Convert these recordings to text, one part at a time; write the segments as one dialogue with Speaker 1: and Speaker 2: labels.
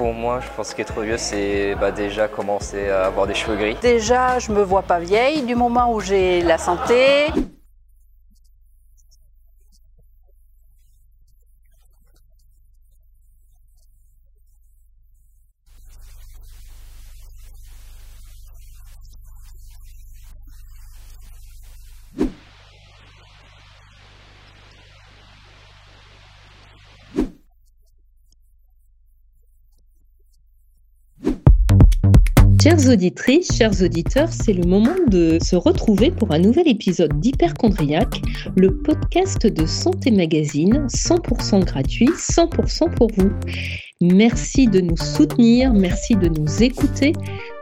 Speaker 1: Pour moi, je pense qu'être vieux, c'est bah, déjà commencer à avoir des cheveux gris.
Speaker 2: Déjà, je me vois pas vieille du moment où j'ai la santé.
Speaker 3: Auditrices, chers auditeurs, c'est le moment de se retrouver pour un nouvel épisode d'Hyperchondriac, le podcast de Santé Magazine, 100% gratuit, 100% pour vous. Merci de nous soutenir, merci de nous écouter.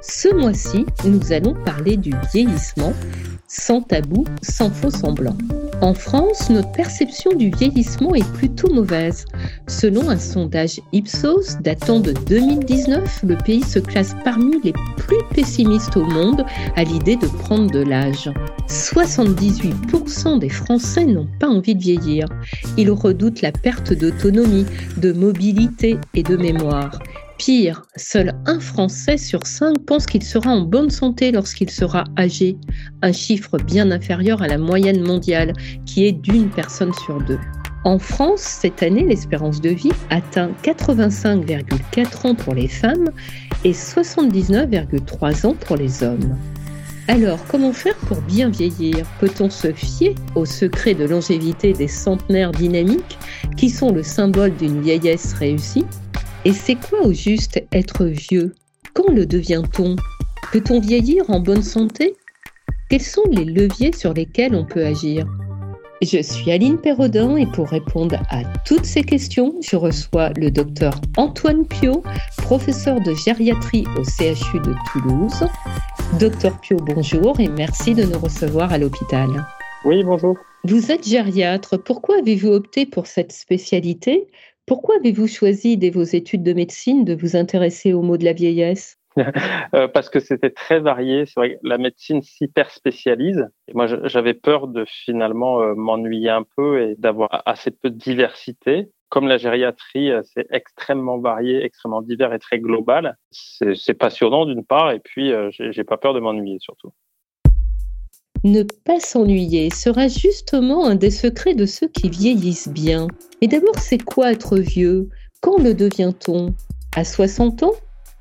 Speaker 3: Ce mois-ci, nous allons parler du vieillissement, sans tabou, sans faux semblant. En France, notre perception du vieillissement est plutôt mauvaise. Selon un sondage Ipsos datant de 2019, le pays se classe parmi les plus pessimistes au monde à l'idée de prendre de l'âge. 78% des Français n'ont pas envie de vieillir. Ils redoutent la perte d'autonomie, de mobilité et de mémoire. Pire, seul un Français sur cinq pense qu'il sera en bonne santé lorsqu'il sera âgé, un chiffre bien inférieur à la moyenne mondiale qui est d'une personne sur deux. En France, cette année, l'espérance de vie atteint 85,4 ans pour les femmes et 79,3 ans pour les hommes. Alors, comment faire pour bien vieillir? Peut-on se fier au secret de longévité des centenaires dynamiques qui sont le symbole d'une vieillesse réussie? Et c'est quoi au juste être vieux? Quand le devient-on? Peut-on vieillir en bonne santé? Quels sont les leviers sur lesquels on peut agir? Je suis Aline Perrodin et pour répondre à toutes ces questions, je reçois le docteur Antoine Pio, professeur de gériatrie au CHU de Toulouse. Docteur Pio, bonjour et merci de nous recevoir à l'hôpital.
Speaker 4: Oui, bonjour.
Speaker 3: Vous êtes gériatre. Pourquoi avez-vous opté pour cette spécialité? Pourquoi avez-vous choisi dès vos études de médecine de vous intéresser aux mots de la vieillesse?
Speaker 4: Euh, parce que c'était très varié. C'est vrai que la médecine s'hyper spécialise. Moi, j'avais peur de finalement euh, m'ennuyer un peu et d'avoir assez peu de diversité. Comme la gériatrie, euh, c'est extrêmement varié, extrêmement divers et très global. C'est passionnant d'une part, et puis j'ai pas peur de m'ennuyer surtout.
Speaker 3: Ne pas s'ennuyer sera justement un des secrets de ceux qui vieillissent bien. Mais d'abord, c'est quoi être vieux? Quand le devient-on? À 60 ans?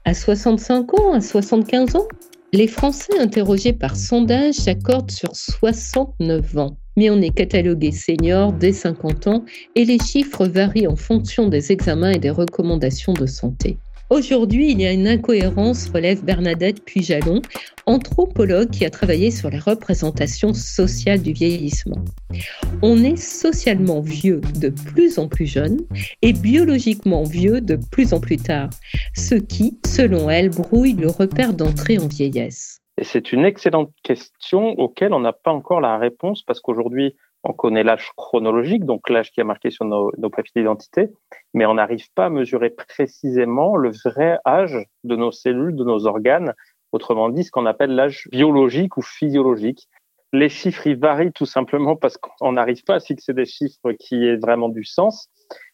Speaker 3: À 65 ans? À 75 ans? Les Français interrogés par sondage s'accordent sur 69 ans. Mais on est catalogué senior dès 50 ans et les chiffres varient en fonction des examens et des recommandations de santé. Aujourd'hui, il y a une incohérence, relève Bernadette Pujalon, anthropologue qui a travaillé sur les représentations sociales du vieillissement. On est socialement vieux de plus en plus jeune et biologiquement vieux de plus en plus tard, ce qui, selon elle, brouille le repère d'entrée en vieillesse.
Speaker 4: C'est une excellente question auquel on n'a pas encore la réponse parce qu'aujourd'hui, on connaît l'âge chronologique, donc l'âge qui est marqué sur nos, nos papiers d'identité, mais on n'arrive pas à mesurer précisément le vrai âge de nos cellules, de nos organes, autrement dit ce qu'on appelle l'âge biologique ou physiologique. Les chiffres, varient tout simplement parce qu'on n'arrive pas à fixer des chiffres qui aient vraiment du sens.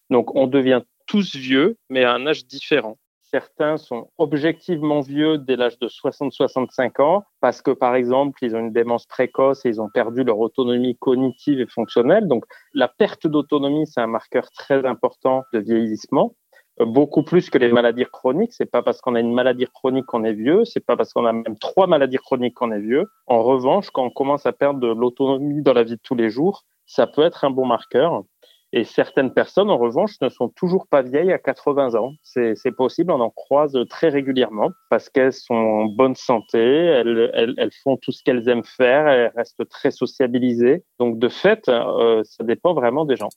Speaker 4: Donc on devient tous vieux, mais à un âge différent. Certains sont objectivement vieux dès l'âge de 60-65 ans parce que, par exemple, ils ont une démence précoce et ils ont perdu leur autonomie cognitive et fonctionnelle. Donc, la perte d'autonomie, c'est un marqueur très important de vieillissement euh, beaucoup plus que les maladies chroniques. C'est pas parce qu'on a une maladie chronique qu'on est vieux, c'est pas parce qu'on a même trois maladies chroniques qu'on est vieux. En revanche, quand on commence à perdre de l'autonomie dans la vie de tous les jours, ça peut être un bon marqueur. Et certaines personnes, en revanche, ne sont toujours pas vieilles à 80 ans. C'est possible, on en croise très régulièrement parce qu'elles sont en bonne santé, elles, font tout ce qu'elles aiment faire, elles restent très sociabilisées. Donc, de fait, euh, ça dépend vraiment des gens.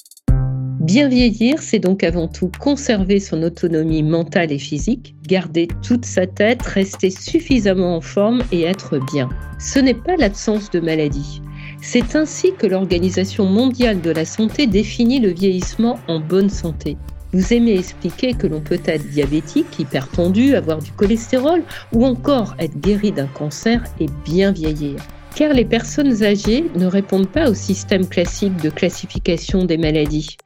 Speaker 3: Bien vieillir, c'est donc avant tout conserver son autonomie mentale et physique, garder toute sa tête, rester suffisamment en forme et être bien. Ce n'est pas l'absence de maladie. C'est ainsi que l'Organisation mondiale de la santé définit le vieillissement en bonne santé. Vous aimez expliquer que l'on peut être diabétique, hypertendu, avoir du cholestérol ou encore être guéri d'un cancer et bien vieillir. Car les personnes âgées ne répondent pas au système classique de classification des maladies.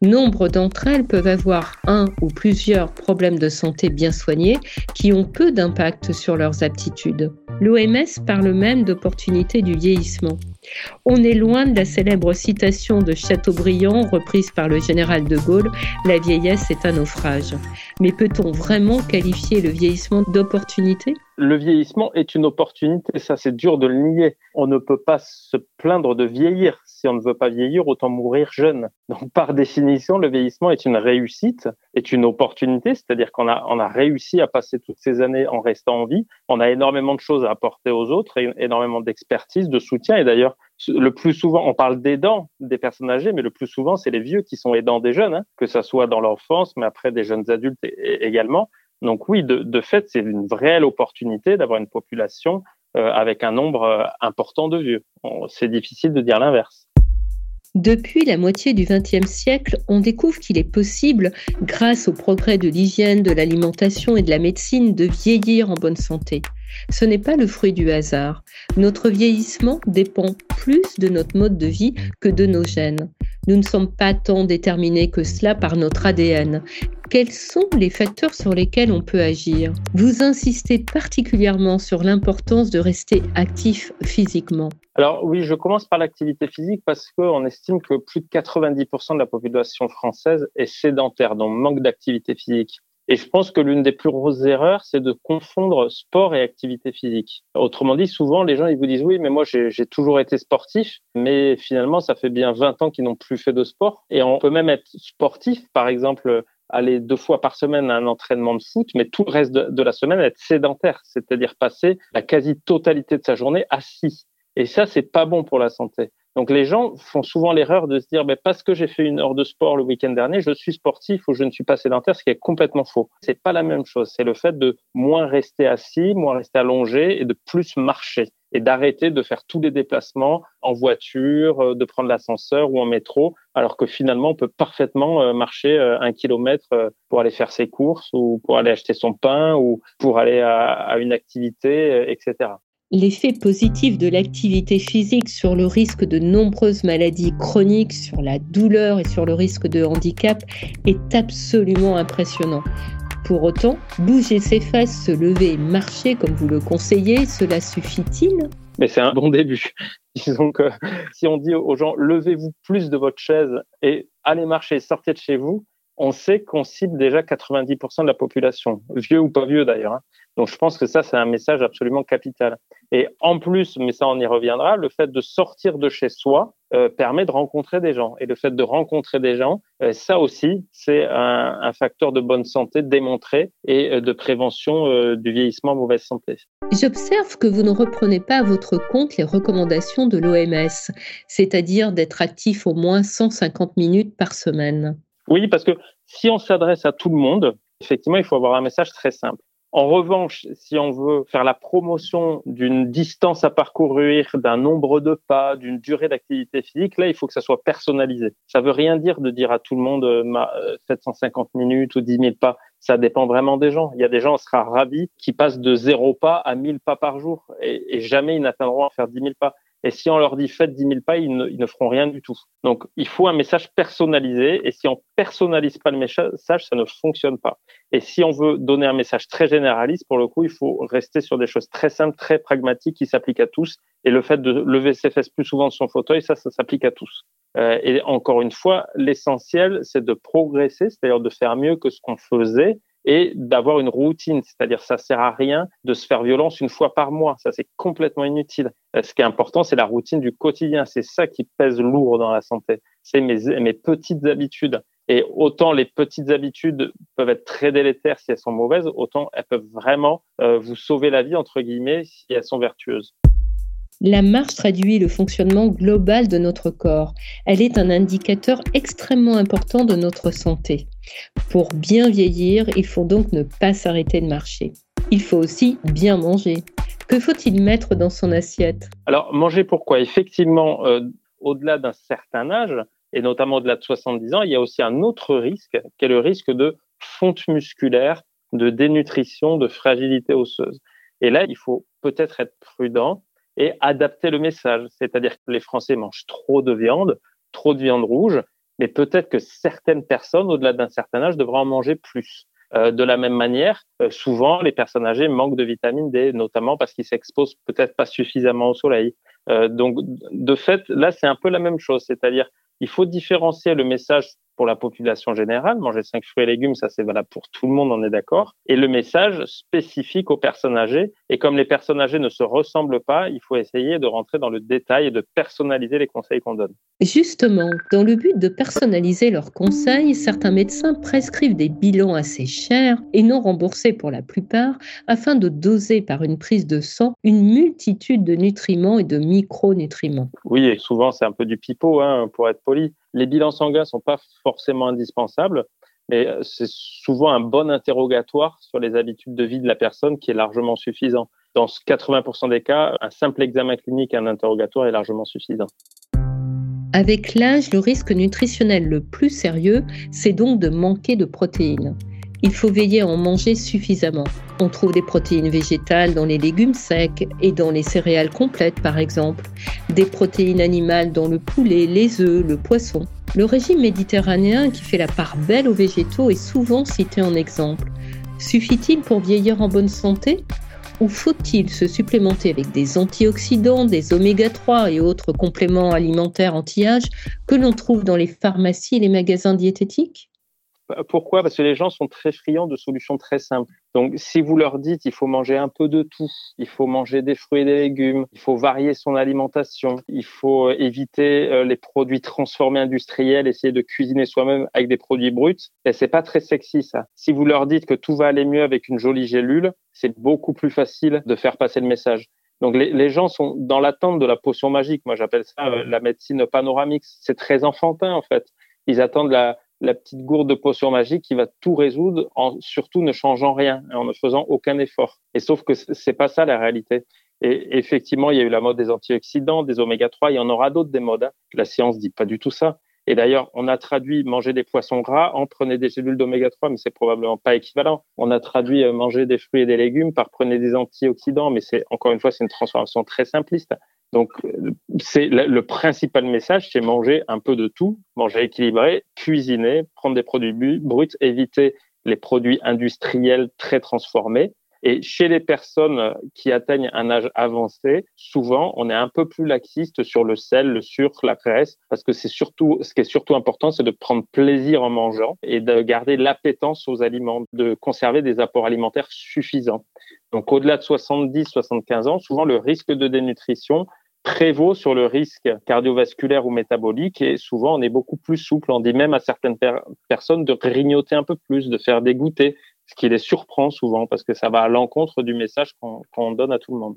Speaker 3: Nombre d'entre elles peuvent avoir un ou plusieurs problèmes de santé bien soignés qui ont peu d'impact sur leurs aptitudes. L'OMS parle même d'opportunité du vieillissement. On est loin de la célèbre citation de Chateaubriand reprise par le général de Gaulle La vieillesse est un naufrage. Mais peut-on vraiment qualifier le vieillissement d'opportunité?
Speaker 4: Le vieillissement est une opportunité, ça c'est dur de le nier. On ne peut pas se plaindre de vieillir. Si on ne veut pas vieillir, autant mourir jeune. Donc par définition, le vieillissement est une réussite, est une opportunité, c'est-à-dire qu'on a, réussi à passer toutes ces années en restant en vie. On a énormément de choses à apporter aux autres, énormément d'expertise, de soutien. Et d'ailleurs, le plus souvent, on parle d'aidants des personnes âgées, mais le plus souvent, c'est les vieux qui sont aidants des jeunes, hein, que ça soit dans l'enfance, mais après des jeunes adultes également. Donc oui, de, fait, c'est une réelle opportunité d'avoir une population euh, avec un nombre euh, important de vieux. C'est difficile de dire l'inverse.
Speaker 3: Depuis la moitié du XXe siècle, on découvre qu'il est possible, grâce au progrès de l'hygiène, de l'alimentation et de la médecine, de vieillir en bonne santé. Ce n'est pas le fruit du hasard. Notre vieillissement dépend plus de notre mode de vie que de nos gènes. Nous ne sommes pas tant déterminés que cela par notre ADN. Quels sont les facteurs sur lesquels on peut agir? Vous insistez particulièrement sur l'importance de rester actif physiquement.
Speaker 4: Alors oui, je commence par l'activité physique parce qu'on estime que plus de 90% de la population française est sédentaire, donc manque d'activité physique. Et je pense que l'une des plus grosses erreurs, c'est de confondre sport et activité physique. Autrement dit, souvent, les gens, ils vous disent, oui, mais moi, j'ai toujours été sportif, mais finalement, ça fait bien 20 ans qu'ils n'ont plus fait de sport. Et on peut même être sportif, par exemple, aller deux fois par semaine à un entraînement de foot, mais tout le reste de, la semaine être sédentaire, c'est-à-dire passer la quasi-totalité de sa journée assis. Et ça, c'est pas bon pour la santé. Donc les gens font souvent l'erreur de se dire parce que j'ai fait une heure de sport le week-end dernier, je suis sportif ou je ne suis pas sédentaire, ce qui est complètement faux. C'est pas la même chose. C'est le fait de moins rester assis, moins rester allongé et de plus marcher et d'arrêter de faire tous les déplacements en voiture, euh, de prendre l'ascenseur ou en métro, alors que finalement on peut parfaitement euh, marcher euh, un kilomètre pour aller faire ses courses ou pour aller acheter son pain ou pour aller à une activité, etc.
Speaker 3: L'effet positif de l'activité physique sur le risque de nombreuses maladies chroniques, sur la douleur et sur le risque de handicap est absolument impressionnant. Pour autant, bouger ses fesses, se lever marcher comme vous le conseillez, cela suffit-il?
Speaker 4: Mais c'est un bon début. Disons que si on dit aux gens levez-vous plus de votre chaise et allez marcher, sortez de chez vous, on sait qu'on cible déjà 90% de la population, vieux ou pas vieux d'ailleurs. Donc je pense que ça, c'est un message absolument capital. Et en plus, mais ça on y reviendra, le fait de sortir de chez soi euh, permet de rencontrer des gens. Et le fait de rencontrer des gens, euh, ça aussi, c'est un, un, facteur de bonne santé démontré et euh, de prévention du vieillissement mauvaise santé.
Speaker 3: J'observe que vous ne reprenez pas à votre compte les recommandations de l'OMS, c'est-à-dire d'être actif au moins 150 minutes par semaine.
Speaker 4: Oui, parce que si on s'adresse à tout le monde, effectivement, il faut avoir un message très simple. En revanche, si on veut faire la promotion d'une distance à parcourir, d'un nombre de pas, d'une durée d'activité physique, là, il faut que ça soit personnalisé. Ça veut rien dire de dire à tout le monde euh, 750 euh, minutes ou 10 000 pas. Ça dépend vraiment des gens. Il y a des gens, on sera ravis, qui passent de zéro pas à 1000 pas par jour et, et jamais ils n'atteindront à faire 10 000 pas. Et si on leur dit faites 10 000 pas, ils ne, feront rien du tout. Donc, il faut un message personnalisé. Et si on personnalise pas le message, ça ne fonctionne pas. Et si on veut donner un message très généraliste, pour le coup, il faut rester sur des choses très simples, très pragmatiques, qui s'appliquent à tous. Et le fait de lever ses fesses plus souvent de son fauteuil, ça, ça s'applique à tous. Euh, et encore une fois, l'essentiel, c'est de progresser, c'est-à-dire de faire mieux que ce qu'on faisait et d'avoir une routine, c'est-à-dire ça sert à rien de se faire violence une fois par mois, ça c'est complètement inutile. Euh, ce qui est important, c'est la routine du quotidien, c'est ça qui pèse lourd dans la santé, c'est mes, mes petites habitudes. Et autant les petites habitudes peuvent être très délétères si elles sont mauvaises, autant elles peuvent vraiment euh, vous sauver la vie, entre guillemets, si elles sont vertueuses.
Speaker 3: La marche traduit le fonctionnement global de notre corps. Elle est un indicateur extrêmement important de notre santé. Pour bien vieillir, il faut donc ne pas s'arrêter de marcher. Il faut aussi bien manger. Que faut-il mettre dans son assiette?
Speaker 4: Alors, manger pourquoi? Effectivement, euh, au-delà d'un certain âge, et notamment au-delà de 70 ans, il y a aussi un autre risque, qui est le risque de fonte musculaire, de dénutrition, de fragilité osseuse. Et là, il faut peut-être être prudent et adapter le message. C'est-à-dire que les Français mangent trop de viande, trop de viande rouge, mais peut-être que certaines personnes, au-delà d'un certain âge, devraient en manger plus. Euh, de la même manière, euh, souvent, les personnes âgées manquent de vitamine D, notamment parce qu'ils s'exposent peut-être pas suffisamment au soleil. Euh, donc, de fait, là, c'est un peu la même chose, c'est-à-dire il faut différencier le message pour la population générale, manger cinq fruits et légumes, ça c'est valable pour tout le monde, on est d'accord. Et le message spécifique aux personnes âgées. Et comme les personnes âgées ne se ressemblent pas, il faut essayer de rentrer dans le détail et de personnaliser les conseils qu'on donne.
Speaker 3: Justement, dans le but de personnaliser leurs conseils, certains médecins prescrivent des bilans assez chers et non remboursés pour la plupart, afin de doser par une prise de sang une multitude de nutriments et de micronutriments.
Speaker 4: Oui, et souvent c'est un peu du pipeau, hein, pour être poli. Les bilans sanguins sont pas forcément indispensables, mais euh, c'est souvent un bon interrogatoire sur les habitudes de vie de la personne qui est largement suffisant. Dans 80% des cas, un simple examen clinique et un interrogatoire est largement suffisant.
Speaker 3: Avec l'âge, le risque nutritionnel le plus sérieux, c'est donc de manquer de protéines. Il faut veiller à en manger suffisamment. On trouve des protéines végétales dans les légumes secs et dans les céréales complètes par exemple, des protéines animales dans le poulet, les œufs, le poisson. Le régime méditerranéen qui fait la part belle aux végétaux est souvent cité en exemple. Suffit-il pour vieillir en bonne santé? Ou faut-il se supplémenter avec des antioxydants, des oméga 3 et autres compléments alimentaires anti-âge que l'on trouve dans les pharmacies et les magasins diététiques?
Speaker 4: Pourquoi? Parce que les gens sont très friands de solutions très simples. Donc, si vous leur dites il faut manger un peu de tout, il faut manger des fruits et des légumes, il faut varier son alimentation, il faut euh, éviter euh, les produits transformés industriels, essayer de cuisiner soi-même avec des produits bruts, et c'est pas très sexy ça. Si vous leur dites que tout va aller mieux avec une jolie gélule, c'est beaucoup plus facile de faire passer le message. Donc les, les, gens sont dans l'attente de la potion magique. Moi, j'appelle ça euh, la médecine panoramique. C'est très enfantin en fait. Ils attendent la, la petite gourde de potion magique qui va tout résoudre en surtout ne changeant rien et en ne faisant aucun effort. Et sauf que c'est pas ça la réalité. Et effectivement, il y a eu la mode des antioxydants, des oméga 3, il y en aura d'autres des modes. Hein. La science dit pas du tout ça. Et d'ailleurs, on a traduit manger des poissons gras en prenez des cellules d'oméga 3, mais c'est probablement pas équivalent. On a traduit euh, manger des fruits et des légumes par prenez des antioxydants, mais c'est encore une fois, c'est une transformation très simpliste. Donc, c'est le, principal message, c'est manger un peu de tout, manger équilibré, cuisiner, prendre des produits bruts, éviter les produits industriels très transformés. Et chez les personnes qui atteignent un âge avancé, souvent, on est un peu plus laxiste sur le sel, le sucre, la graisse, parce que c'est surtout, ce qui est surtout important, c'est de prendre plaisir en mangeant et de garder l'appétence aux aliments, de conserver des apports alimentaires suffisants. Donc, au-delà de 70, 75 ans, souvent, le risque de dénutrition prévaut sur le risque cardiovasculaire ou métabolique et souvent on est beaucoup plus souple. On dit même à certaines personnes de grignoter un peu plus, de faire des goûters, ce qui les surprend souvent parce que ça va à l'encontre du message qu'on donne à tout le monde.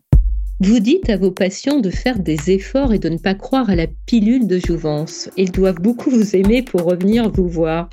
Speaker 3: Vous dites à vos patients de faire des efforts et de ne pas croire à la pilule de jouvence. Ils doivent beaucoup vous aimer pour revenir vous voir.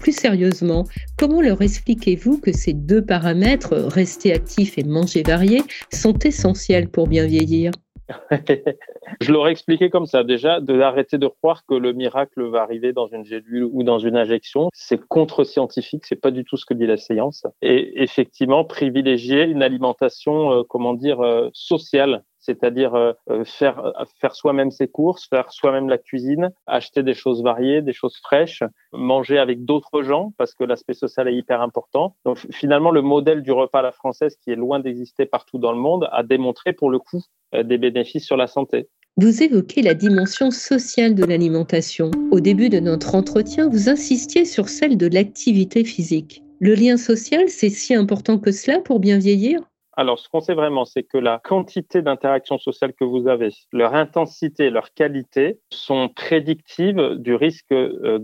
Speaker 3: Plus sérieusement, comment leur expliquez-vous que ces deux paramètres, rester actif et manger varié, sont essentiels pour bien vieillir?
Speaker 4: je l'aurais expliqué comme ça. Déjà, de d'arrêter de croire que le miracle va arriver dans une gélule ou dans une injection, c'est contre-scientifique, c'est pas du tout ce que dit la science. Et effectivement, privilégier une alimentation, euh, comment dire, euh, sociale c'est-à-dire euh, euh, faire, euh, faire soi-même ses courses, faire soi-même la cuisine, acheter des choses variées, des choses fraîches, manger avec d'autres gens parce que l'aspect social est hyper important. Donc finalement, le modèle du repas à la française qui est loin d'exister partout dans le monde a démontré pour le coup des bénéfices sur la santé.
Speaker 3: Vous évoquez la dimension sociale de l'alimentation. Au début de notre entretien, vous insistiez sur celle de l'activité physique. Le lien social, c'est si important que cela pour bien vieillir?
Speaker 4: Alors, ce qu'on sait vraiment, c'est que la quantité d'interactions sociales que vous avez, leur intensité, leur qualité sont prédictives du risque euh,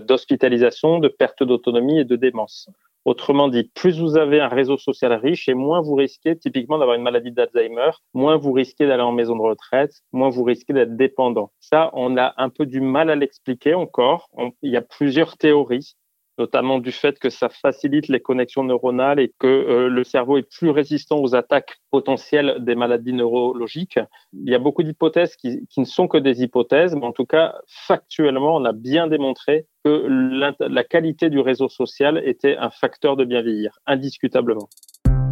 Speaker 4: d'hospitalisation, de, de perte d'autonomie et de démence. Autrement dit, plus vous avez un réseau social riche et moins vous risquez typiquement d'avoir une maladie d'Alzheimer, moins vous risquez d'aller en maison de retraite, moins vous risquez d'être dépendant. Ça, on a un peu du mal à l'expliquer encore. il y a plusieurs théories notamment du fait que ça facilite les connexions neuronales et que euh, le cerveau est plus résistant aux attaques potentielles des maladies neurologiques. Il y a beaucoup d'hypothèses qui, ne sont que des hypothèses, mais en tout cas, factuellement, on a bien démontré que la qualité du réseau social était un facteur de bien vieillir, indiscutablement.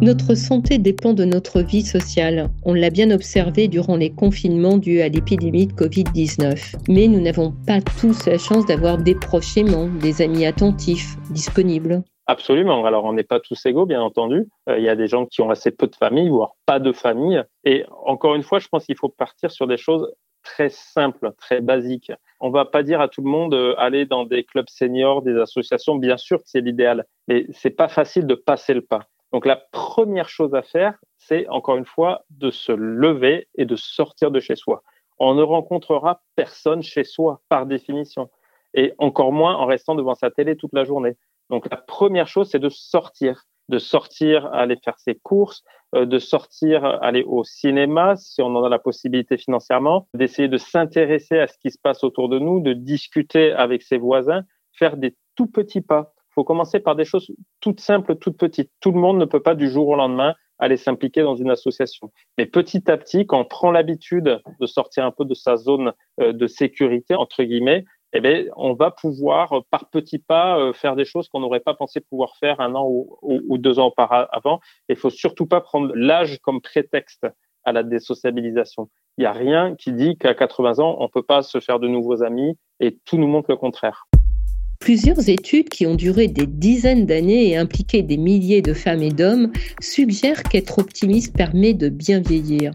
Speaker 3: Notre santé dépend de notre vie sociale. On l'a bien observé durant les confinements dus à l'épidémie de Covid-19. Mais nous n'avons pas tous la chance d'avoir des proches aimants, des amis attentifs, disponibles.
Speaker 4: Absolument. Alors, on n'est pas tous égaux, bien entendu. Euh, il y a des gens qui ont assez peu de famille, voire pas de famille. Et encore une fois, je pense qu'il faut partir sur des choses très simples, très basiques. On va pas dire à tout le monde euh, aller dans des clubs seniors, des associations. Bien sûr que c'est l'idéal, mais c'est pas facile de passer le pas. Donc la première chose à faire, c'est encore une fois de se lever et de sortir de chez soi. On ne rencontrera personne chez soi par définition, et encore moins en restant devant sa télé toute la journée. Donc la première chose, c'est de sortir, de sortir, aller faire ses courses, euh, de sortir, aller au cinéma si on en a la possibilité financièrement, d'essayer de s'intéresser à ce qui se passe autour de nous, de discuter avec ses voisins, faire des tout petits pas faut commencer par des choses toutes simples, toutes petites. Tout le monde ne peut pas du jour au lendemain aller s'impliquer dans une association. Mais petit à petit, quand on prend l'habitude de sortir un peu de sa zone euh, de sécurité, entre guillemets, eh bien, on va pouvoir, euh, par petits pas, euh, faire des choses qu'on n'aurait pas pensé pouvoir faire un an ou, deux ans auparavant. Il faut surtout pas prendre l'âge comme prétexte à la désociabilisation. Il n'y a rien qui dit qu'à 80 ans, on peut pas se faire de nouveaux amis et tout nous montre le contraire.
Speaker 3: Plusieurs études qui ont duré des dizaines d'années et impliqué des milliers de femmes et d'hommes suggèrent qu'être optimiste permet de bien vieillir.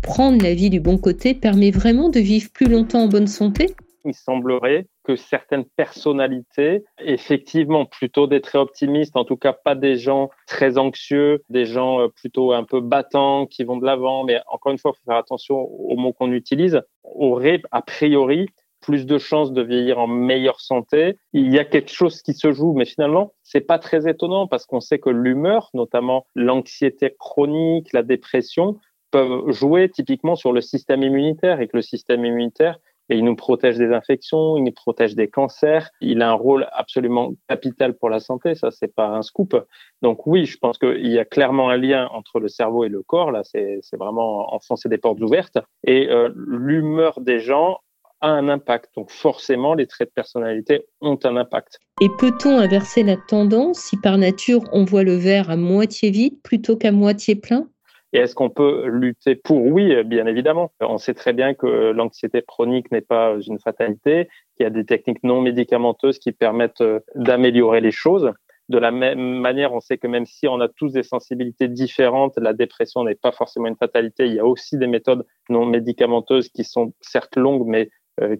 Speaker 3: Prendre la vie du bon côté permet vraiment de vivre plus longtemps en bonne santé?
Speaker 4: Il semblerait que certaines personnalités, effectivement, plutôt des très optimistes, en tout cas pas des gens très anxieux, des gens euh, plutôt un peu battants, qui vont de l'avant, mais encore une fois, il faut faire attention aux mots qu'on utilise, auraient a priori plus de chances de vieillir en meilleure santé. Il y a quelque chose qui se joue, mais finalement, c'est pas très étonnant parce qu'on sait que l'humeur, notamment l'anxiété chronique, la dépression, peuvent jouer typiquement sur le système immunitaire et que le système immunitaire, il nous protège des infections, il nous protège des cancers. Il a un rôle absolument capital pour la santé. Ça, c'est pas un scoop. Donc oui, je pense qu'il y a clairement un lien entre le cerveau et le corps. Là, c'est vraiment enfoncer des portes ouvertes. Et euh, l'humeur des gens a un impact. Donc forcément, les traits de personnalité ont un impact.
Speaker 3: Et peut-on inverser la tendance si par nature on voit le verre à moitié vide plutôt qu'à moitié plein?
Speaker 4: Et est-ce qu'on peut lutter pour? Oui, bien évidemment. On sait très bien que l'anxiété chronique n'est pas une fatalité, qu'il y a des techniques non médicamenteuses qui permettent euh, d'améliorer les choses. De la même manière, on sait que même si on a tous des sensibilités différentes, la dépression n'est pas forcément une fatalité. Il y a aussi des méthodes non médicamenteuses qui sont certes longues, mais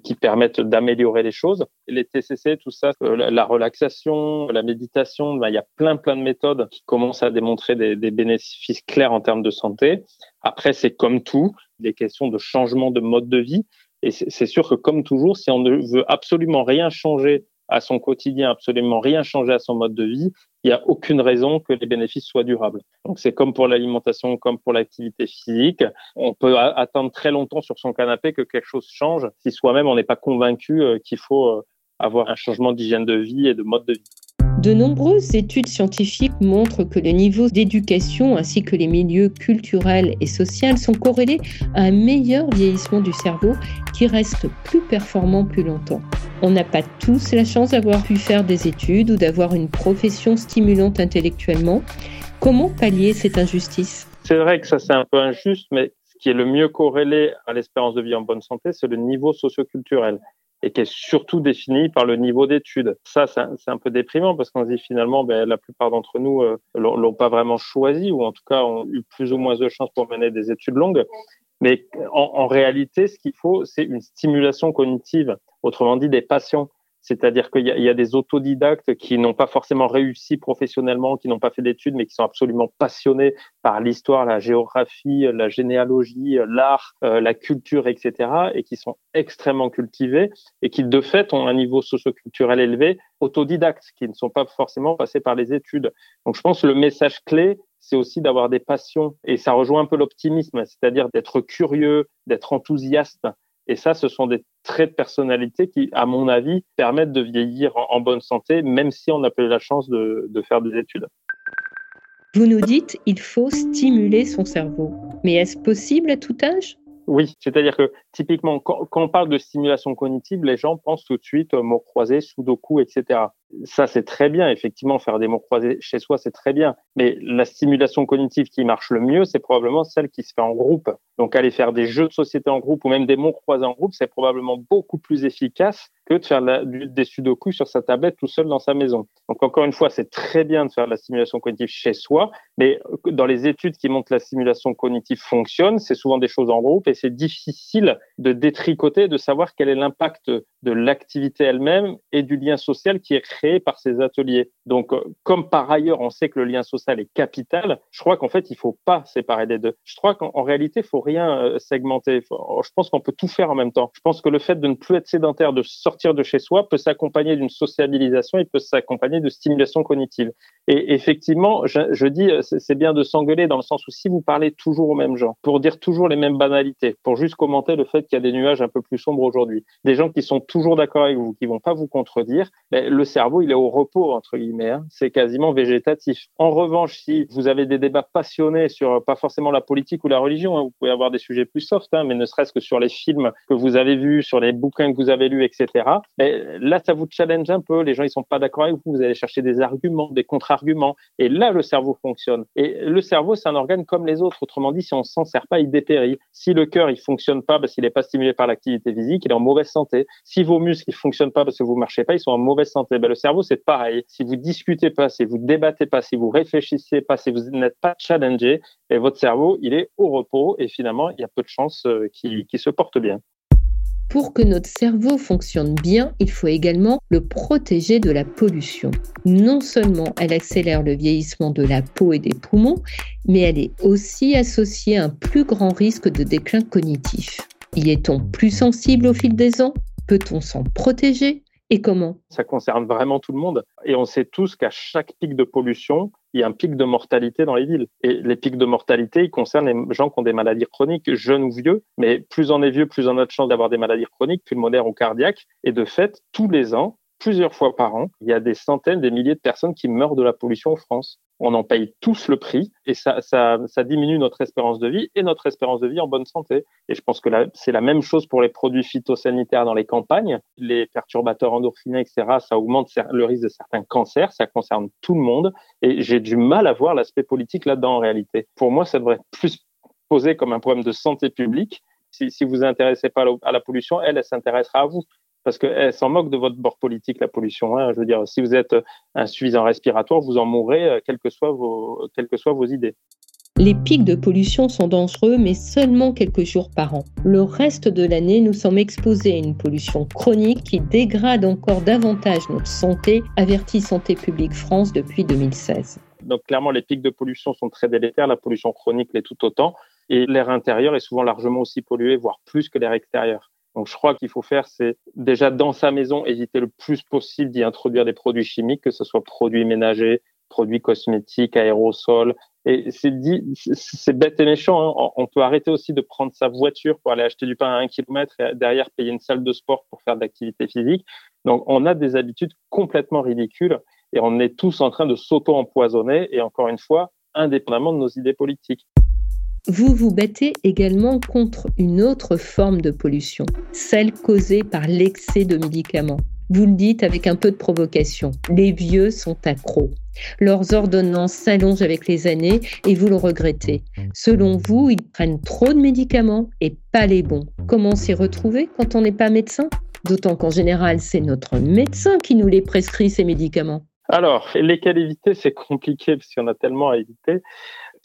Speaker 4: qui permettent d'améliorer les choses. Les TCC, tout ça, euh, la relaxation, la méditation, ben, il y a plein plein de méthodes qui commencent à démontrer des, des bénéfices clairs en termes de santé. Après, c'est comme tout, des questions de changement de mode de vie. Et c'est sûr que comme toujours, si on ne veut absolument rien changer à son quotidien, absolument rien changer à son mode de vie, il n'y a aucune raison que les bénéfices soient durables. Donc c'est comme pour l'alimentation, comme pour l'activité physique. On peut attendre très longtemps sur son canapé que quelque chose change si soi-même on n'est pas convaincu euh, qu'il faut euh, avoir un changement d'hygiène de vie et de mode de vie.
Speaker 3: De nombreuses études scientifiques montrent que le niveau d'éducation ainsi que les milieux culturels et sociaux sont corrélés à un meilleur vieillissement du cerveau qui reste plus performant plus longtemps. On n'a pas tous la chance d'avoir pu faire des études ou d'avoir une profession stimulante intellectuellement. Comment pallier cette injustice?
Speaker 4: C'est vrai que ça c'est un peu injuste, mais ce qui est le mieux corrélé à l'espérance de vie en bonne santé, c'est le niveau socioculturel et qui est surtout défini par le niveau d'études. Ça, c'est un peu déprimant parce qu'on se dit finalement, ben, la plupart d'entre nous euh, l'ont pas vraiment choisi ou en tout cas ont eu plus ou moins de chances pour mener des études longues. Mais en, en réalité, ce qu'il faut, c'est une stimulation cognitive, autrement dit des passions. C'est-à-dire qu'il y, a des autodidactes qui n'ont pas forcément réussi professionnellement, qui n'ont pas fait d'études, mais qui sont absolument passionnés par l'histoire, la géographie, la généalogie, l'art, euh, la culture, etc., et qui sont extrêmement cultivés et qui, de fait, ont un niveau socioculturel élevé, autodidactes, qui ne sont pas forcément passés par les études. Donc, je pense que le message clé, c'est aussi d'avoir des passions, et ça rejoint un peu l'optimisme, c'est-à-dire d'être curieux, d'être enthousiaste et ça, ce sont des traits de personnalité qui, à mon avis, permettent de vieillir en, bonne santé, même si on n'a pas eu la chance de, de faire des études.
Speaker 3: Vous nous dites, il faut stimuler son cerveau. Mais est-ce possible à tout âge?
Speaker 4: Oui, c'est-à-dire que typiquement, quand, on parle de stimulation cognitive, les gens pensent tout de suite mots croisés, sudoku, etc. Ça, c'est très bien. Effectivement, faire des mots croisés chez soi, c'est très bien. Mais la stimulation cognitive qui marche le mieux, c'est probablement celle qui se fait en groupe. Donc, aller faire des jeux de société en groupe ou même des mots croisés en groupe, c'est probablement beaucoup plus efficace que de faire des sudoku sur sa tablette tout seul dans sa maison. Donc, encore une fois, c'est très bien de faire la stimulation cognitive chez soi, mais dans les études qui montrent que la stimulation cognitive fonctionne, c'est souvent des choses en groupe et c'est difficile de détricoter, de savoir quel est l'impact de l'activité elle-même et du lien social qui est créé par ces ateliers. Donc, euh, comme par ailleurs, on sait que le lien social est capital, je crois qu'en fait, il faut pas séparer les deux. Je crois qu'en réalité, il faut rien euh, segmenter. Je pense qu'on peut tout faire en même temps. Je pense que le fait de ne plus être sédentaire, de sortir de chez soi, peut s'accompagner d'une sociabilisation, il peut s'accompagner de stimulation cognitive. Et effectivement, je, dis, euh, c'est bien de s'engueuler dans le sens où si vous parlez toujours aux mêmes gens, pour dire toujours les mêmes banalités, pour juste commenter le fait qu'il y a des nuages un peu plus sombres aujourd'hui, des gens qui sont toujours d'accord avec vous, qui vont pas vous contredire, ben, le cerveau, il est au repos, entre guillemets. Hein. C'est quasiment végétatif. En revanche, si vous avez des débats passionnés sur pas forcément la politique ou la religion, hein, vous pouvez avoir des sujets plus soft, hein, mais ne serait-ce que sur les films que vous avez vus, sur les bouquins que vous avez lus, etc. Là, ça vous challenge un peu. Les gens, ils sont pas d'accord avec vous. Vous allez chercher des arguments, des contre-arguments. Et là, le cerveau fonctionne. Et le cerveau, c'est un organe comme les autres. Autrement dit, si on s'en sert pas, il dépérit. Si le cœur, il fonctionne pas parce qu'il n'est pas stimulé par l'activité physique, il est en mauvaise santé. Si vos muscles, ils fonctionnent pas parce que vous marchez pas, ils sont en mauvaise santé. Ben, le cerveau, c'est pareil. Si vous discutez pas, si vous débattez pas, si vous réfléchissez pas, si vous n'êtes pas challengé, ben, votre cerveau, il est au repos et finalement, il y a peu de chances euh, qu'il se porte bien.
Speaker 3: Pour que notre cerveau fonctionne bien, il faut également le protéger de la pollution. Non seulement elle accélère le vieillissement de la peau et des poumons, mais elle est aussi associée à un plus grand risque de déclin cognitif. Y est-on plus sensible au fil des ans? Peut-on s'en protéger? Et comment?
Speaker 4: Ça concerne vraiment tout le monde. Et on sait tous qu'à chaque pic de pollution, il y a un pic de mortalité dans les villes. Et les pics de mortalité, ils concernent les gens qui ont des maladies chroniques, jeunes ou vieux. Mais plus on est vieux, plus on a de chances d'avoir des maladies chroniques, pulmonaires ou cardiaques. Et de fait, tous les ans, plusieurs fois par an, il y a des centaines, des milliers de personnes qui meurent de la pollution en France on en paye tous le prix et ça, ça, diminue notre espérance de vie et notre espérance de vie en bonne santé. Et je pense que c'est la même chose pour les produits phytosanitaires dans les campagnes. Les perturbateurs endorphiniens, etc., ça augmente le risque de certains cancers, ça concerne tout le monde. Et j'ai du mal à voir l'aspect politique là-dedans en réalité. Pour moi, ça devrait être plus posé comme un problème de santé publique. Si, si vous vous intéressez pas à la pollution, elle, elle s'intéressera à vous parce qu'elle s'en moque de votre bord politique, la pollution. Hein. Je veux dire, si vous êtes insuffisant respiratoire, vous en mourrez, euh, quelles que soient vos, quelles que soient vos idées.
Speaker 3: Les pics de pollution sont dangereux, mais seulement quelques jours par an. Le reste de l'année, nous sommes exposés à une pollution chronique qui dégrade encore davantage notre santé, avertit Santé publique France depuis 2016.
Speaker 4: Donc clairement, les pics de pollution sont très délétères, la pollution chronique l'est tout autant, et l'air intérieur est souvent largement aussi pollué, voire plus que l'air extérieur. Donc, je crois qu'il faut faire, c'est déjà dans sa maison, éviter le plus possible d'y introduire des produits chimiques, que ce soit produits ménagers, produits cosmétiques, aérosols. Et c'est bête et méchant. Hein. On peut arrêter aussi de prendre sa voiture pour aller acheter du pain à un kilomètre et derrière payer une salle de sport pour faire de l'activité physique. Donc, on a des habitudes complètement ridicules et on est tous en train de s'auto-empoisonner et encore une fois, indépendamment de nos idées politiques.
Speaker 3: Vous vous battez également contre une autre forme de pollution, celle causée par l'excès de médicaments. Vous le dites avec un peu de provocation. Les vieux sont accros. Leurs ordonnances s'allongent avec les années et vous le regrettez. Selon vous, ils prennent trop de médicaments et pas les bons. Comment s'y retrouver quand on n'est pas médecin? D'autant qu'en général, c'est notre médecin qui nous les prescrit, ces médicaments.
Speaker 4: Alors, lesquels éviter, c'est compliqué parce qu'il a tellement à éviter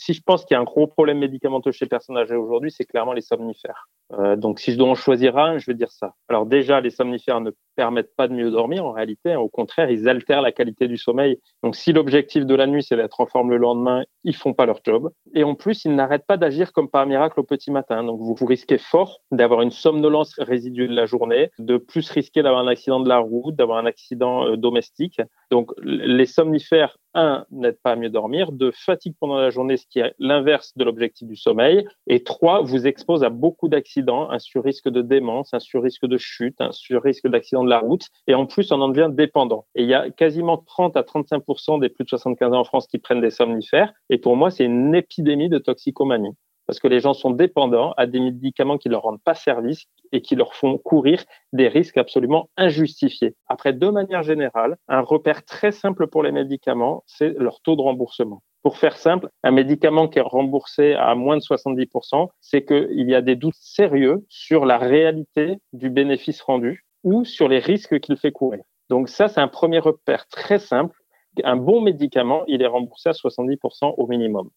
Speaker 4: si je pense qu'il y a un gros problème médicamenteux chez les personnes âgées aujourd'hui, c'est clairement les somnifères. Euh, donc, si je dois en choisir un, je vais dire ça. Alors déjà, les somnifères ne permettent pas de mieux dormir en réalité. Au contraire, ils altèrent la qualité du sommeil. Donc, si l'objectif de la nuit, c'est d'être en forme le lendemain, ils font pas leur job. Et en plus, ils n'arrêtent pas d'agir comme par miracle au petit matin. Donc, vous, vous risquez fort d'avoir une somnolence résiduelle de la journée, de plus risquer d'avoir un accident de la route, d'avoir un accident euh, domestique. Donc, les somnifères un, n'aide pas à mieux dormir, deux, fatigue pendant la journée, ce qui est l'inverse de l'objectif du sommeil, et trois, vous expose à beaucoup d'accidents, un sur-risque de démence, un sur-risque de chute, un sur-risque d'accident de la route, et en plus, on en devient dépendant. Et il y a quasiment 30 à 35% des plus de 75 ans en France qui prennent des somnifères, et pour moi, c'est une épidémie de toxicomanie. Parce que les gens sont dépendants à des médicaments qui leur rendent pas service et qui leur font courir des risques absolument injustifiés. Après, de manière générale, un repère très simple pour les médicaments, c'est leur taux de remboursement. Pour faire simple, un médicament qui est remboursé à moins de 70%, c'est qu'il y a des doutes sérieux sur la réalité du bénéfice rendu ou sur les risques qu'il fait courir. Donc ça, c'est un premier repère très simple. Un bon médicament, il est remboursé à 70% au minimum.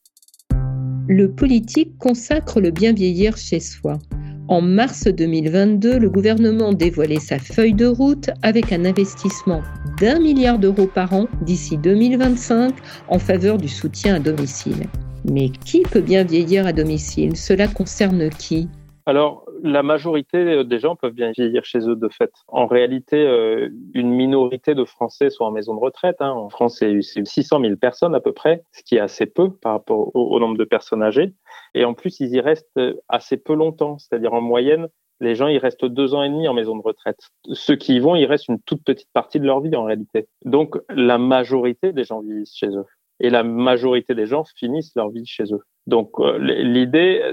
Speaker 3: Le politique consacre le bien vieillir chez soi. En mars 2022, le gouvernement dévoilait sa feuille de route avec un investissement d'un milliard d'euros par an d'ici 2025 en faveur du soutien à domicile. Mais qui peut bien vieillir à domicile? Cela concerne qui?
Speaker 4: Alors, la majorité des gens peuvent bien vieillir chez eux de fait. En réalité, euh, une minorité de Français sont en maison de retraite. Hein. En France, c'est 600 000 personnes à peu près, ce qui est assez peu par rapport au, nombre de personnes âgées. Et en plus, ils y restent assez peu longtemps. C'est-à-dire, en moyenne, les gens, ils restent deux ans et demi en maison de retraite. Ceux qui y vont, ils restent une toute petite partie de leur vie en réalité. Donc, la majorité des gens vivent chez eux et la majorité des gens finissent leur vie chez eux. Donc euh, l'idée,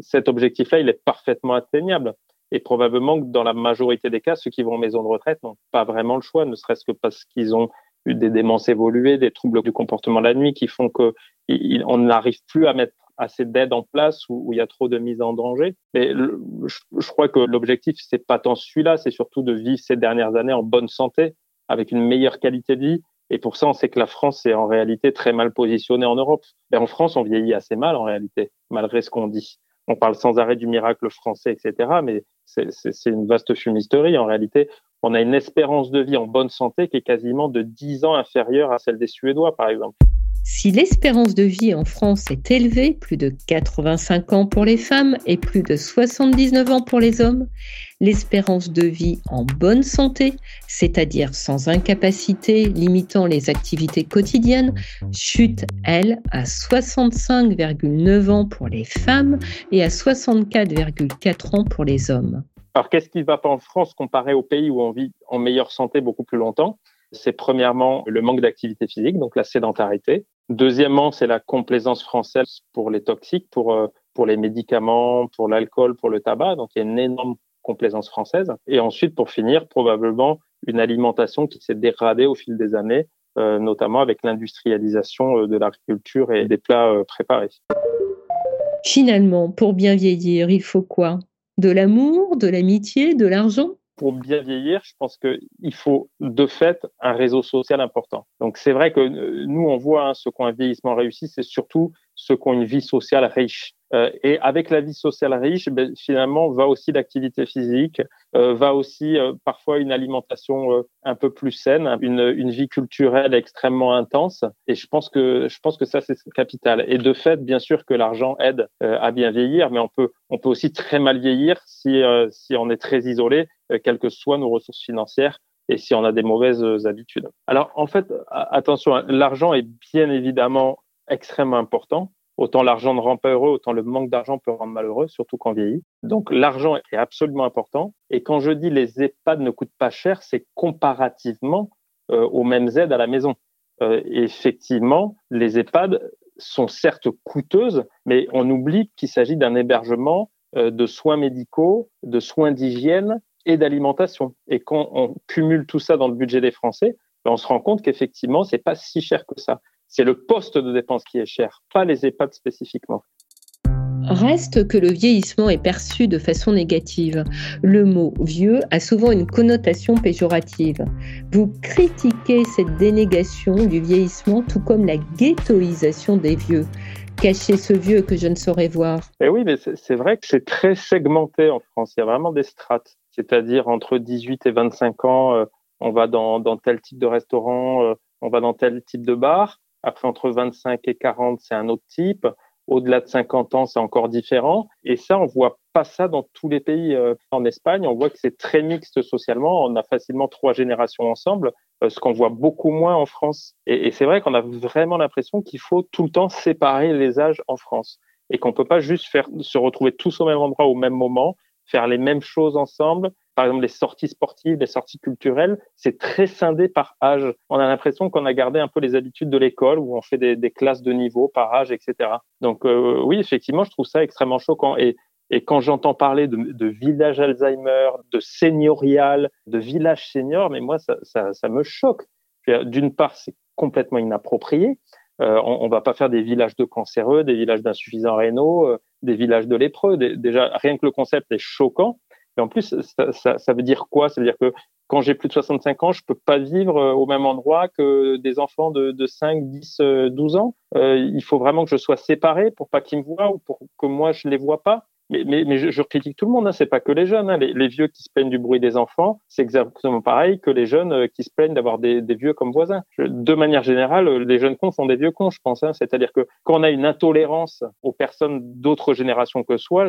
Speaker 4: cet objectif-là, il est parfaitement atteignable. Et probablement que dans la majorité des cas, ceux qui vont en maison de retraite n'ont pas vraiment le choix, ne serait-ce que parce qu'ils ont eu des démences évoluées, des troubles du comportement la nuit qui font que on n'arrive plus à mettre assez d'aide en place où, il y a trop de mise en danger. Mais je, je crois que l'objectif, c'est pas tant celui-là, c'est surtout de vivre ces dernières années en bonne santé, avec une meilleure qualité de vie, et pour ça, on sait que la France est en réalité très mal positionnée en Europe. Et en France, on vieillit assez mal en réalité, malgré ce qu'on dit. On parle sans arrêt du miracle français, etc. Mais c'est une vaste fumisterie. En réalité, on a une espérance de vie en bonne santé qui est quasiment de 10 ans inférieure à celle des Suédois, par exemple.
Speaker 3: Si l'espérance de vie en France est élevée, plus de 85 ans pour les femmes et plus de 79 ans pour les hommes, l'espérance de vie en bonne santé, c'est-à-dire sans incapacité limitant les activités quotidiennes, chute, elle, à 65,9 ans pour les femmes et à 64,4 ans pour les hommes.
Speaker 4: Alors qu'est-ce qui ne va pas en France comparé aux pays où on vit en meilleure santé beaucoup plus longtemps? C'est premièrement le manque d'activité physique, donc la sédentarité. Deuxièmement, c'est la complaisance française pour les toxiques, pour, euh, pour les médicaments, pour l'alcool, pour le tabac. Donc, il y a une énorme complaisance française. Et ensuite, pour finir, probablement une alimentation qui s'est dégradée au fil des années, euh, notamment avec l'industrialisation euh, de l'agriculture et des plats préparés.
Speaker 3: Finalement, pour bien vieillir, il faut quoi? De l'amour, de l'amitié, de l'argent?
Speaker 4: Pour bien vieillir, je pense qu'il faut de fait un réseau social important. Donc c'est vrai que euh, nous, on voit hein, ce qu'ont un vieillissement réussi, c'est surtout ceux qui ont une vie sociale riche. Euh, et avec la vie sociale riche, ben, finalement, va aussi l'activité physique, euh, va aussi parfois une alimentation un peu plus saine, une, une, vie culturelle extrêmement intense. Et je pense que je pense que ça c'est capital. Et de fait, bien sûr que l'argent aide à bien vieillir, mais on peut on peut aussi très mal vieillir si si on est très isolé, quelles que soient nos ressources financières et si on a des mauvaises habitudes. Alors en fait, attention, hein, l'argent est bien évidemment extrêmement important. Autant l'argent ne rend pas heureux, autant le manque d'argent peut rendre malheureux, surtout quand on vieillit. Donc l'argent est absolument important. Et quand je dis les EHPAD ne coûtent pas cher, c'est comparativement euh, aux mêmes aides à la maison. Euh, effectivement, les EHPAD sont certes coûteuses, mais on oublie qu'il s'agit d'un hébergement euh, de soins médicaux, de soins d'hygiène et d'alimentation. Et quand on cumule tout ça dans le budget des Français, ben, on se rend compte qu'effectivement, c'est pas si cher que ça. C'est le poste de dépense qui est cher, pas les EHPAD spécifiquement.
Speaker 3: Reste que le vieillissement est perçu de façon négative. Le mot vieux a souvent une connotation péjorative. Vous critiquez cette dénégation du vieillissement tout comme la ghettoisation des vieux. Cachez ce vieux que je ne saurais voir.
Speaker 4: Eh oui, mais c'est vrai que c'est très segmenté en France. Il y a vraiment des strates. C'est-à-dire entre 18 et 25 ans, euh, on va dans, tel type de restaurant, euh, on va dans tel type de bar. Après, entre 25 et 40, c'est un autre type. Au-delà de 50 ans, c'est encore différent. Et ça, on voit pas ça dans tous les pays. Euh, en Espagne, on voit que c'est très mixte socialement. On a facilement trois générations ensemble, ce qu'on voit beaucoup moins en France. Et, c'est vrai qu'on a vraiment l'impression qu'il faut tout le temps séparer les âges en France et qu'on peut pas juste se retrouver tous au même endroit au même moment, faire les mêmes choses ensemble, par exemple les sorties sportives, les sorties culturelles, c'est très scindé par âge. On a l'impression qu'on a gardé un peu les habitudes de l'école où on fait des, classes de niveau par âge, etc. Donc euh, oui, effectivement, je trouve ça extrêmement choquant. Et, quand j'entends parler de, de, village Alzheimer, de seigneurial, de village senior, mais moi, ça, me choque. D'une part, c'est complètement inapproprié. Euh, on, ne va pas faire des villages de cancéreux, des villages d'insuffisants rénaux, euh, des villages de lépreux. déjà, rien que le concept est choquant. Et en plus, ça, veut dire quoi? Ça veut dire que quand j'ai plus de 65 ans, je peux pas vivre euh, au même endroit que des enfants de, de 5, 10, 12 ans. Il faut vraiment que je sois séparé pour pas qu'ils me voient ou pour que moi je les vois pas mais, je, critique tout le monde, hein, c'est pas que les jeunes. Hein. Les, vieux qui se plaignent du bruit des enfants, c'est exactement pareil que les jeunes euh, qui se plaignent d'avoir des, vieux comme voisins. de manière générale, euh, les jeunes cons font des vieux cons, je pense. Hein. C'est-à-dire que quand on a une intolérance aux personnes d'autres générations que soi,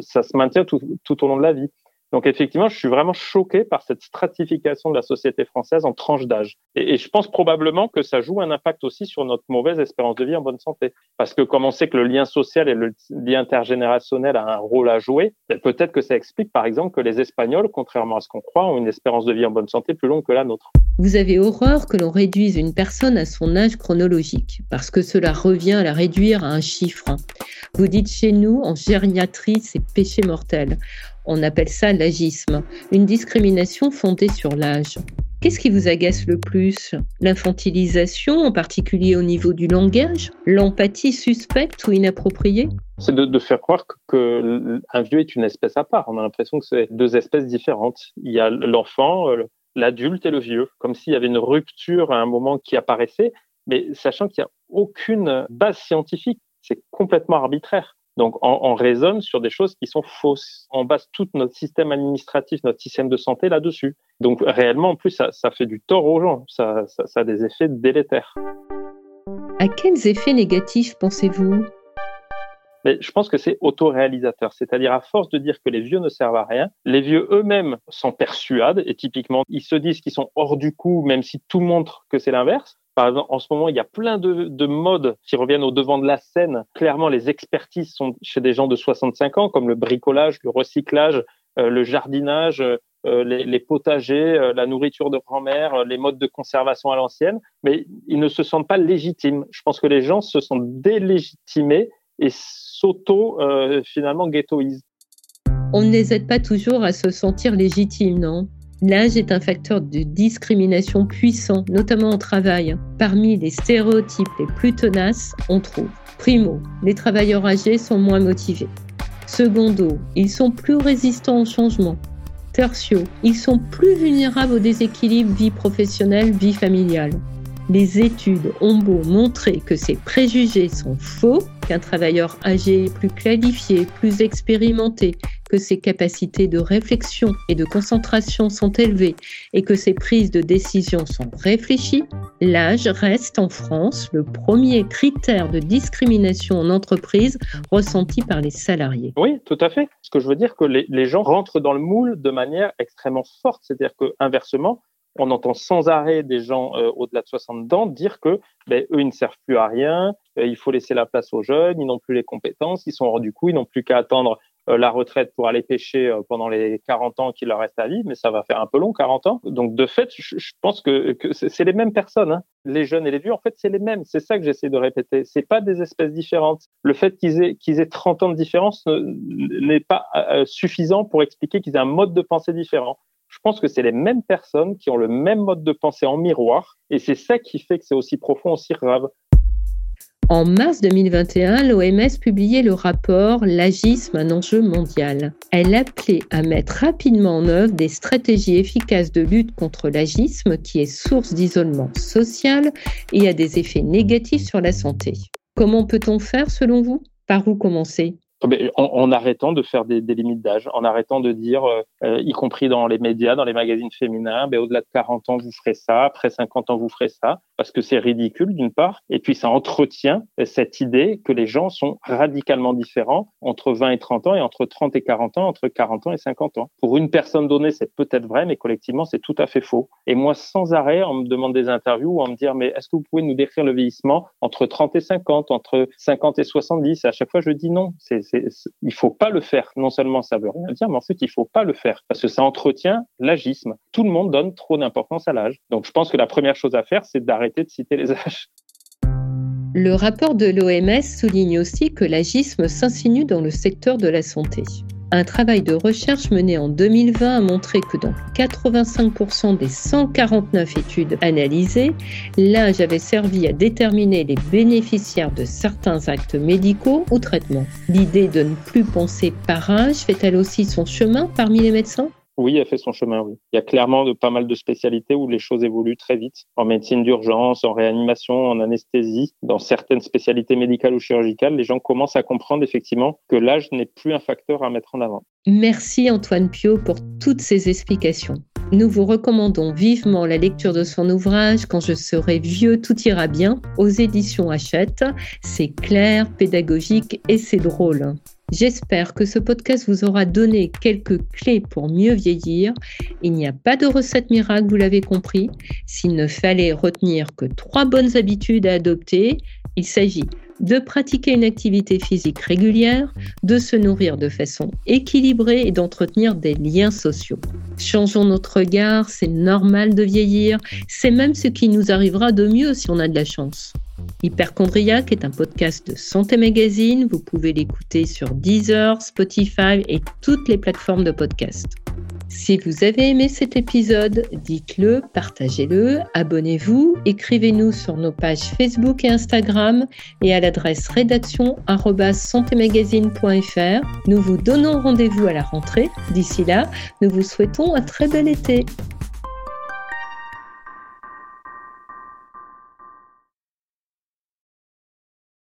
Speaker 4: ça se maintient tout au long de la vie. Donc effectivement, je suis vraiment choqué par cette stratification de la société française en tranches d'âge. Et, je pense probablement que ça joue un impact aussi sur notre mauvaise espérance de vie en bonne santé. Parce que comme on sait que le lien social et le lien intergénérationnel a un rôle à jouer, ben, peut-être que ça explique par exemple que les Espagnols, contrairement à ce qu'on croit, ont une espérance de vie en bonne santé plus longue que la nôtre.
Speaker 3: Vous avez horreur que l'on réduise une personne à son âge chronologique, parce que cela revient à la réduire à un chiffre. Vous dites chez nous, en gériatrie, c'est péché mortel. On appelle ça l'agisme, une discrimination fondée sur l'âge. Qu'est-ce qui vous agace le plus? L'infantilisation, en particulier au niveau du langage? L'empathie suspecte ou inappropriée?
Speaker 4: C'est de, faire croire que, un vieux est une espèce à part. On a l'impression que c'est deux espèces différentes. Il y a l'enfant, euh, l'adulte et le vieux, comme s'il y avait une rupture à un moment qui apparaissait, mais sachant qu'il n'y a aucune base scientifique, c'est complètement arbitraire. Donc, on, raisonne sur des choses qui sont fausses. On base tout notre système administratif, notre système de santé là-dessus. Donc, réellement, en plus, ça, fait du tort aux gens. Ça, ça a des effets délétères.
Speaker 3: À quels effets négatifs pensez-vous?
Speaker 4: Mais je pense que c'est autoréalisateur. C'est-à-dire, à force de dire que les vieux ne servent à rien, les vieux eux-mêmes s'en persuadent et typiquement, ils se disent qu'ils sont hors du coup, même si tout montre que c'est l'inverse. Par exemple, en ce moment, il y a plein de, de, modes qui reviennent au devant de la scène. Clairement, les expertises sont chez des gens de 65 ans, comme le bricolage, le recyclage, euh, le jardinage, euh, les, les, potagers, euh, la nourriture de grand-mère, les modes de conservation à l'ancienne. Mais ils ne se sentent pas légitimes. Je pense que les gens se sont délégitimés et s'auto, finalement, ghettoisent.
Speaker 3: On n'hésite pas toujours à se sentir légitime, non? L'âge est un facteur de discrimination puissant, notamment au travail. Parmi les stéréotypes les plus tenaces, on trouve Primo, les travailleurs âgés sont moins motivés. Secondo, ils sont plus résistants au changement. Tertio, ils sont plus vulnérables au déséquilibre vie professionnelle, vie familiale. Les études ont beau montrer que ces préjugés sont faux, qu'un travailleur âgé est plus qualifié, plus expérimenté, que ses capacités de réflexion et de concentration sont élevées et que ses prises de décision sont réfléchies, l'âge reste en France le premier critère de discrimination en entreprise ressenti par les salariés.
Speaker 4: Oui, tout à fait. Ce que je veux dire, que les, gens rentrent dans le moule de manière extrêmement forte. C'est-à-dire que inversement, on entend sans arrêt des gens euh, au-delà de 60 ans dire que ben, eux, ils ne servent plus à rien, euh, il faut laisser la place aux jeunes, ils n'ont plus les compétences, ils sont hors du coup, ils n'ont plus qu'à attendre la retraite pour aller pêcher euh, pendant les 40 ans qu'il leur reste à vivre, mais ça va faire un peu long, 40 ans. Donc de fait, je, pense que, c'est les mêmes personnes. Hein. Les jeunes et les vieux, en fait, c'est les mêmes. C'est ça que j'essaie de répéter. C'est pas des espèces différentes. Le fait qu'ils aient, qu'ils aient 30 ans de différence n'est pas euh, suffisant pour expliquer qu'ils aient un mode de pensée différent. Je pense que c'est les mêmes personnes qui ont le même mode de pensée en miroir, et c'est ça qui fait que c'est aussi profond, aussi grave.
Speaker 3: En mars 2021, l'OMS publiait le rapport L'agisme, un enjeu mondial. Elle appelait à mettre rapidement en œuvre des stratégies efficaces de lutte contre l'agisme qui est source d'isolement social et a des effets négatifs sur la santé. Comment peut-on faire selon vous? Par où commencer?
Speaker 4: En, arrêtant de faire des, limites d'âge, en arrêtant de dire, euh, euh, y compris dans les médias, dans les magazines féminins, ben, au-delà de 40 ans, vous ferez ça, après 50 ans, vous ferez ça, parce que c'est ridicule d'une part, et puis ça entretient cette idée que les gens sont radicalement différents entre 20 et 30 ans et entre 30 et 40 ans, entre 40 ans et 50 ans. Pour une personne donnée, c'est peut-être vrai, mais collectivement, c'est tout à fait faux. Et moi, sans arrêt, on me demande des interviews, on me dit, mais est-ce que vous pouvez nous décrire le vieillissement entre 30 et 50, entre 50 et 70 et À chaque fois, je dis non, c'est il faut pas le faire. Non seulement ça veut rien dire, mais ensuite il faut pas le faire parce que ça entretient l'agisme. Tout le monde donne trop d'importance à l'âge. Donc je pense que la première chose à faire, c'est d'arrêter de citer les âges.
Speaker 3: Le rapport de l'OMS souligne aussi que l'agisme s'insinue dans le secteur de la santé. Un travail de recherche mené en 2020 a montré que dans 85% des 149 études analysées, l'âge avait servi à déterminer les bénéficiaires de certains actes médicaux ou traitements. L'idée de ne plus penser par âge fait-elle aussi son chemin parmi les médecins?
Speaker 4: Oui, elle fait son chemin, oui. Il y a clairement pas mal de spécialités où les choses évoluent très vite. En médecine d'urgence, en réanimation, en anesthésie, dans certaines spécialités médicales ou chirurgicales, les gens commencent à comprendre effectivement que l'âge n'est plus un facteur à mettre en avant.
Speaker 3: Merci Antoine Pio pour toutes ces explications. Nous vous recommandons vivement la lecture de son ouvrage Quand je serai vieux, tout ira bien aux éditions Hachette. C'est clair, pédagogique et c'est drôle. J'espère que ce podcast vous aura donné quelques clés pour mieux vieillir. Il n'y a pas de recette miracle, vous l'avez compris. S'il ne fallait retenir que trois bonnes habitudes à adopter, il s'agit de pratiquer une activité physique régulière, de se nourrir de façon équilibrée et d'entretenir des liens sociaux. Changeons notre regard, c'est normal de vieillir, c'est même ce qui nous arrivera de mieux si on a de la chance. Hyperchondriac est un podcast de Santé Magazine. Vous pouvez l'écouter sur Deezer, Spotify et toutes les plateformes de podcast. Si vous avez aimé cet épisode, dites-le, partagez-le, abonnez-vous, écrivez-nous sur nos pages Facebook et Instagram et à l'adresse rédaction Nous vous donnons rendez-vous à la rentrée. D'ici là, nous vous souhaitons un très bel été.